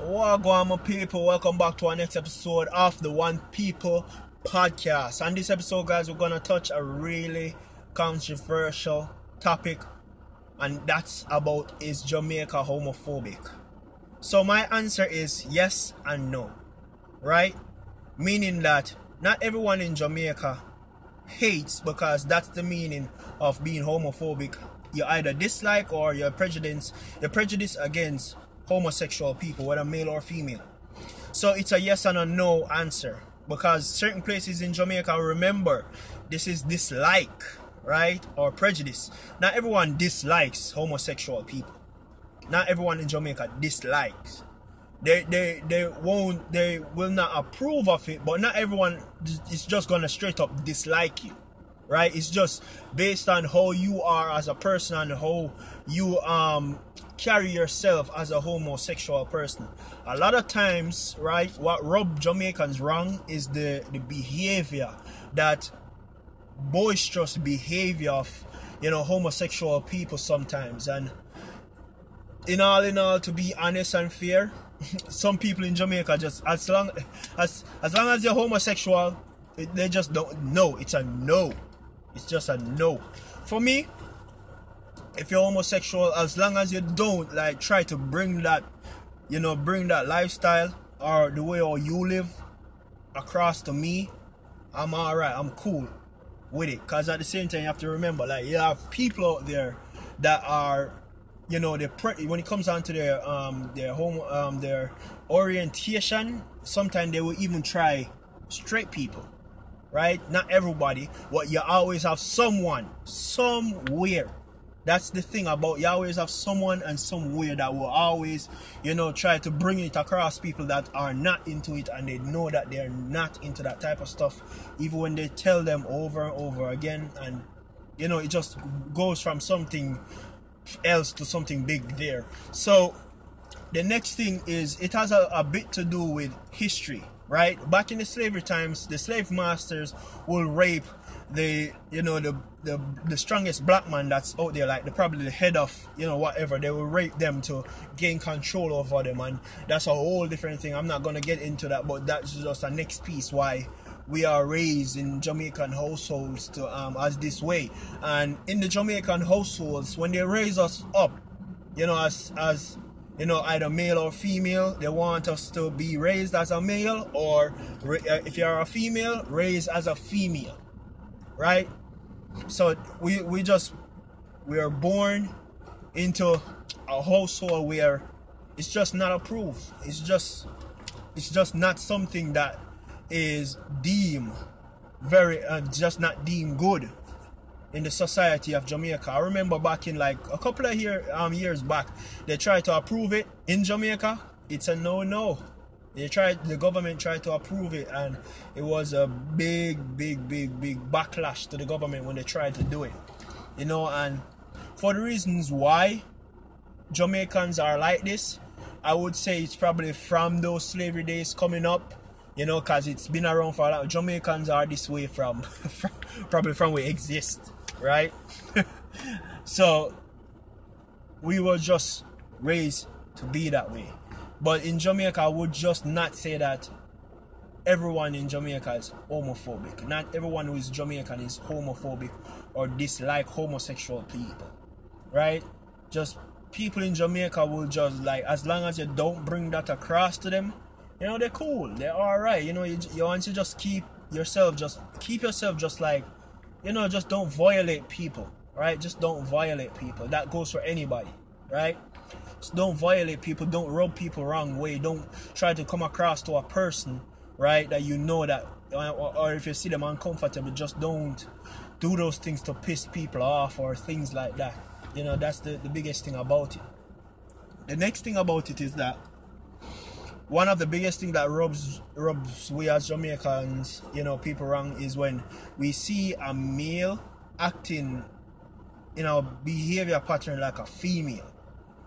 Wagwan, my people. Welcome back to our next episode of the One People podcast. And this episode, guys, we're gonna touch a really controversial topic, and that's about is Jamaica homophobic? So my answer is yes and no, right? Meaning that not everyone in Jamaica hates because that's the meaning of being homophobic. You either dislike or you're prejudiced, you're prejudiced against homosexual people, whether male or female. So it's a yes and a no answer because certain places in Jamaica, remember, this is dislike, right? Or prejudice. Not everyone dislikes homosexual people. Not everyone in Jamaica dislikes. They, they, they won't, they will not approve of it, but not everyone is just gonna straight up dislike you right it's just based on how you are as a person and how you um carry yourself as a homosexual person. A lot of times, right, what rub Jamaicans wrong is the, the behavior, that boisterous behavior of, you know, homosexual people sometimes. And in all in all, to be honest and fair, some people in Jamaica just as long as as long as you're homosexual, they just don't know. It's a no. It's just a no. For me, if you're homosexual, as long as you don't like try to bring that, you know, bring that lifestyle or the way how you live across to me, I'm alright. I'm cool with it. Cause at the same time, you have to remember, like you have people out there that are, you know, they pre- when it comes down to their um their home um their orientation, sometimes they will even try straight people right? Not everybody, but you always have someone, somewhere that's the thing about you always have someone and somewhere that will always, you know, try to bring it across people that are not into it and they know that they're not into that type of stuff, even when they tell them over and over again. And, you know, it just goes from something else to something big there. So, the next thing is it has a, a bit to do with history, right? Back in the slavery times, the slave masters will rape the you know the, the the strongest black man that's out there like the probably the head of you know whatever. They will rape them to gain control over them and that's a whole different thing. I'm not gonna get into that but that's just a next piece why we are raised in jamaican households to um as this way. And in the jamaican households when they raise us up you know as as you know either male or female they want us to be raised as a male or uh, if you're a female raised as a female right? So we we just we are born into a household where it's just not approved. It's just it's just not something that is deemed very uh, just not deemed good in the society of Jamaica. I remember back in like a couple of year, um, years back, they tried to approve it in Jamaica. It's a no no. They tried, the government tried to approve it, and it was a big, big, big, big backlash to the government when they tried to do it. You know, and for the reasons why Jamaicans are like this, I would say it's probably from those slavery days coming up, you know, because it's been around for a lot. Jamaicans are this way from, from probably from we exist, right? so we were just raised to be that way. But in Jamaica, I would just not say that everyone in Jamaica is homophobic. Not everyone who is Jamaican is homophobic or dislike homosexual people. Right? Just people in Jamaica will just like, as long as you don't bring that across to them, you know, they're cool. They're alright. You know, you, you want to just keep yourself, just keep yourself just like, you know, just don't violate people. Right? Just don't violate people. That goes for anybody. Right? don't violate people, don't rub people wrong way, don't try to come across to a person, right, that you know that, or, or if you see them uncomfortable, just don't do those things to piss people off or things like that. You know, that's the, the biggest thing about it. The next thing about it is that one of the biggest thing that rubs rubs we as Jamaicans, you know, people wrong is when we see a male acting in a behavior pattern like a female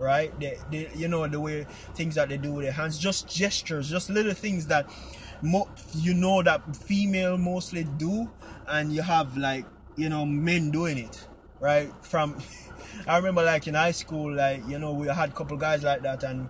right? They, they, you know, the way things that they do with their hands, just gestures, just little things that mo- you know that female mostly do, and you have like, you know, men doing it, right? From, I remember like in high school, like, you know, we had a couple guys like that, and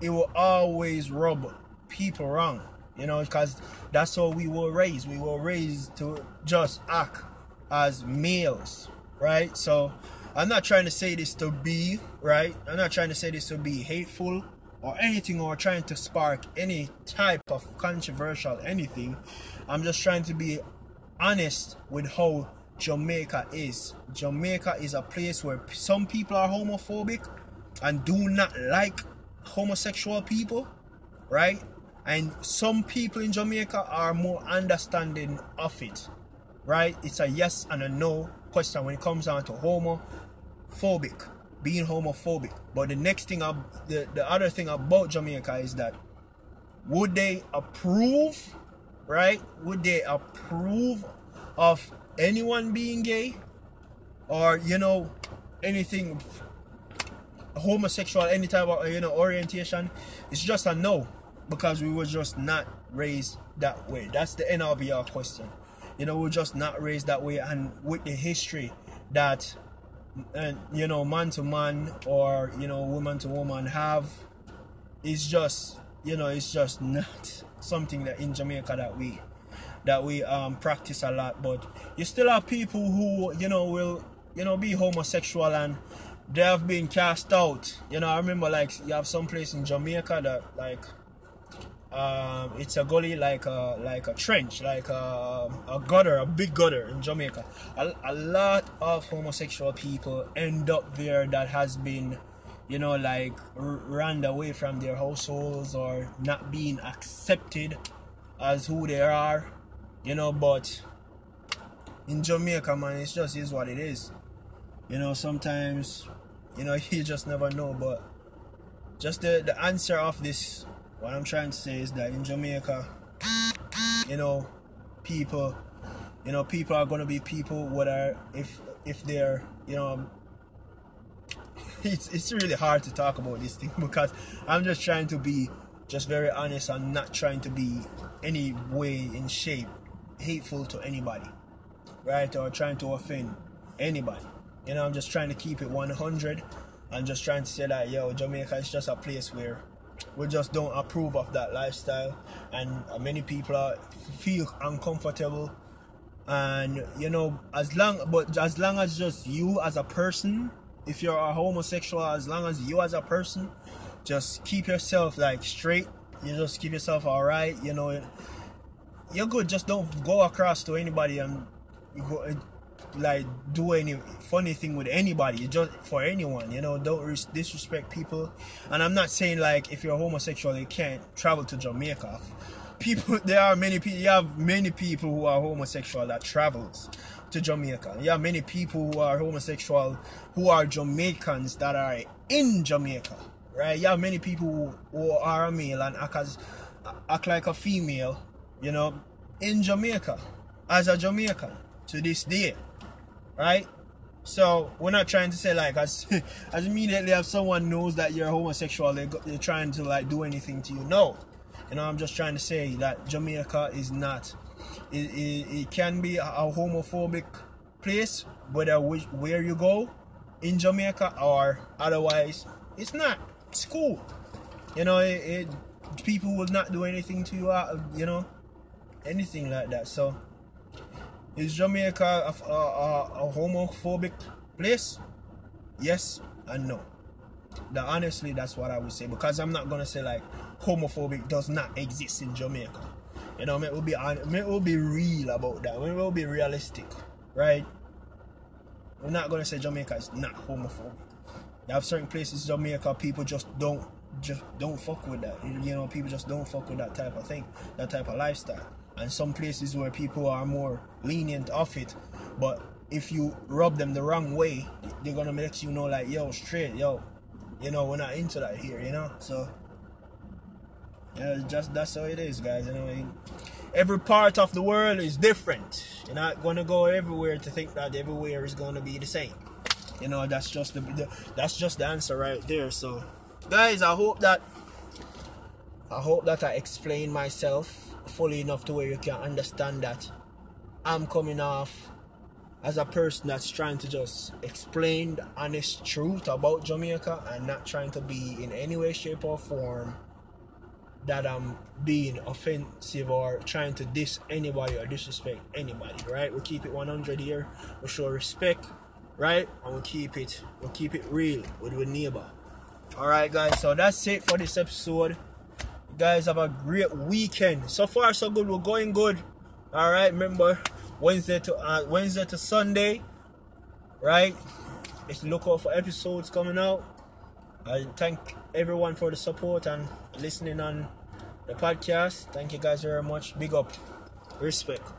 it will always rub people wrong. You know, because that's how we were raised. We were raised to just act as males, right? So I'm not trying to say this to be right. I'm not trying to say this to be hateful or anything or trying to spark any type of controversial anything. I'm just trying to be honest with how Jamaica is. Jamaica is a place where some people are homophobic and do not like homosexual people, right? And some people in Jamaica are more understanding of it, right? It's a yes and a no question when it comes down to homophobic, being homophobic. But the next thing, the, the other thing about Jamaica is that would they approve, right? Would they approve of anyone being gay or, you know, anything homosexual, any type of, you know, orientation? It's just a no because we were just not raised that way. That's the your question. You know, we're just not raised that way, and with the history that, and you know, man to man or you know, woman to woman have, it's just you know, it's just not something that in Jamaica that we that we um practice a lot. But you still have people who you know will you know be homosexual and they have been cast out. You know, I remember like you have some place in Jamaica that like um, it's a gully like a like a trench, like a, a gutter, a big gutter in Jamaica. A, a lot of homosexual people end up there that has been, you know, like r- run away from their households or not being accepted as who they are, you know. But in Jamaica, man, it's just is what it is. You know, sometimes, you know, you just never know. But just the the answer of this what I'm trying to say is that in Jamaica, you know, people, you know, people are gonna be people. Whether if if they're, you know, um, it's it's really hard to talk about this thing because I'm just trying to be just very honest. I'm not trying to be any way in shape hateful to anybody, right? Or trying to offend anybody. You know, I'm just trying to keep it 100. I'm just trying to say that yo, Jamaica is just a place where we just don't approve of that lifestyle. And many people are, feel uncomfortable. And you know as long but as long as just you as a person if you're a homosexual as long as you as a person just keep yourself like straight. You just keep yourself all right you know. You're good just don't go across to anybody and go, like do any funny thing with anybody just for anyone you know? Don't disrespect people. And i'm not saying like if you're homosexual you can't travel to jamaica. People there are many people you have many people who are homosexual that travels to jamaica. You have many people who are homosexual who are jamaicans that are in jamaica right? You have many people who, are a male and act, as, act like a female you know in jamaica as a jamaican to this day right? So we're not trying to say like as as immediately if someone knows that you're homosexual, they they're trying to like do anything to you. No, you know I'm just trying to say that Jamaica is not. It, it, it can be a homophobic place, whether which, where you go in Jamaica or otherwise. It's not. It's cool. You know, it, it people will not do anything to you. Uh, you know, anything like that. So is Jamaica a, a, a homophobic place? Yes and no. That honestly, that's what I would say because I'm not gonna say like homophobic does not exist in Jamaica. You know, it will be it will be real about that. It will be realistic, right? We're not gonna say Jamaica is not homophobic. You have certain places in Jamaica people just don't just don't fuck with that. You know, people just don't fuck with that type of thing, that type of lifestyle and some places where people are more lenient of it but if you rub them the wrong way they're gonna make you know like yo straight yo you know we're not into that here you know? So yeah just that's how it is guys you know every part of the world is different. You're not gonna go everywhere to think that everywhere is gonna be the same. You know that's just the, the that's just the answer right there so. Guys i hope that i hope that i explained myself fully enough to where you can understand that I'm coming off as a person that's trying to just explain the honest truth about Jamaica and not trying to be in any way, shape, or form that I'm being offensive or trying to diss anybody or disrespect anybody, right? We keep it 100 here. We show respect, right? And we keep it, we keep it real with our neighbor. All right, guys. So that's it for this episode. Guys have a great weekend. So far, so good. We're going good. All right. Remember, Wednesday to uh, Wednesday to Sunday, right? Just look out for episodes coming out. I thank everyone for the support and listening on the podcast. Thank you guys very much. Big up. Respect.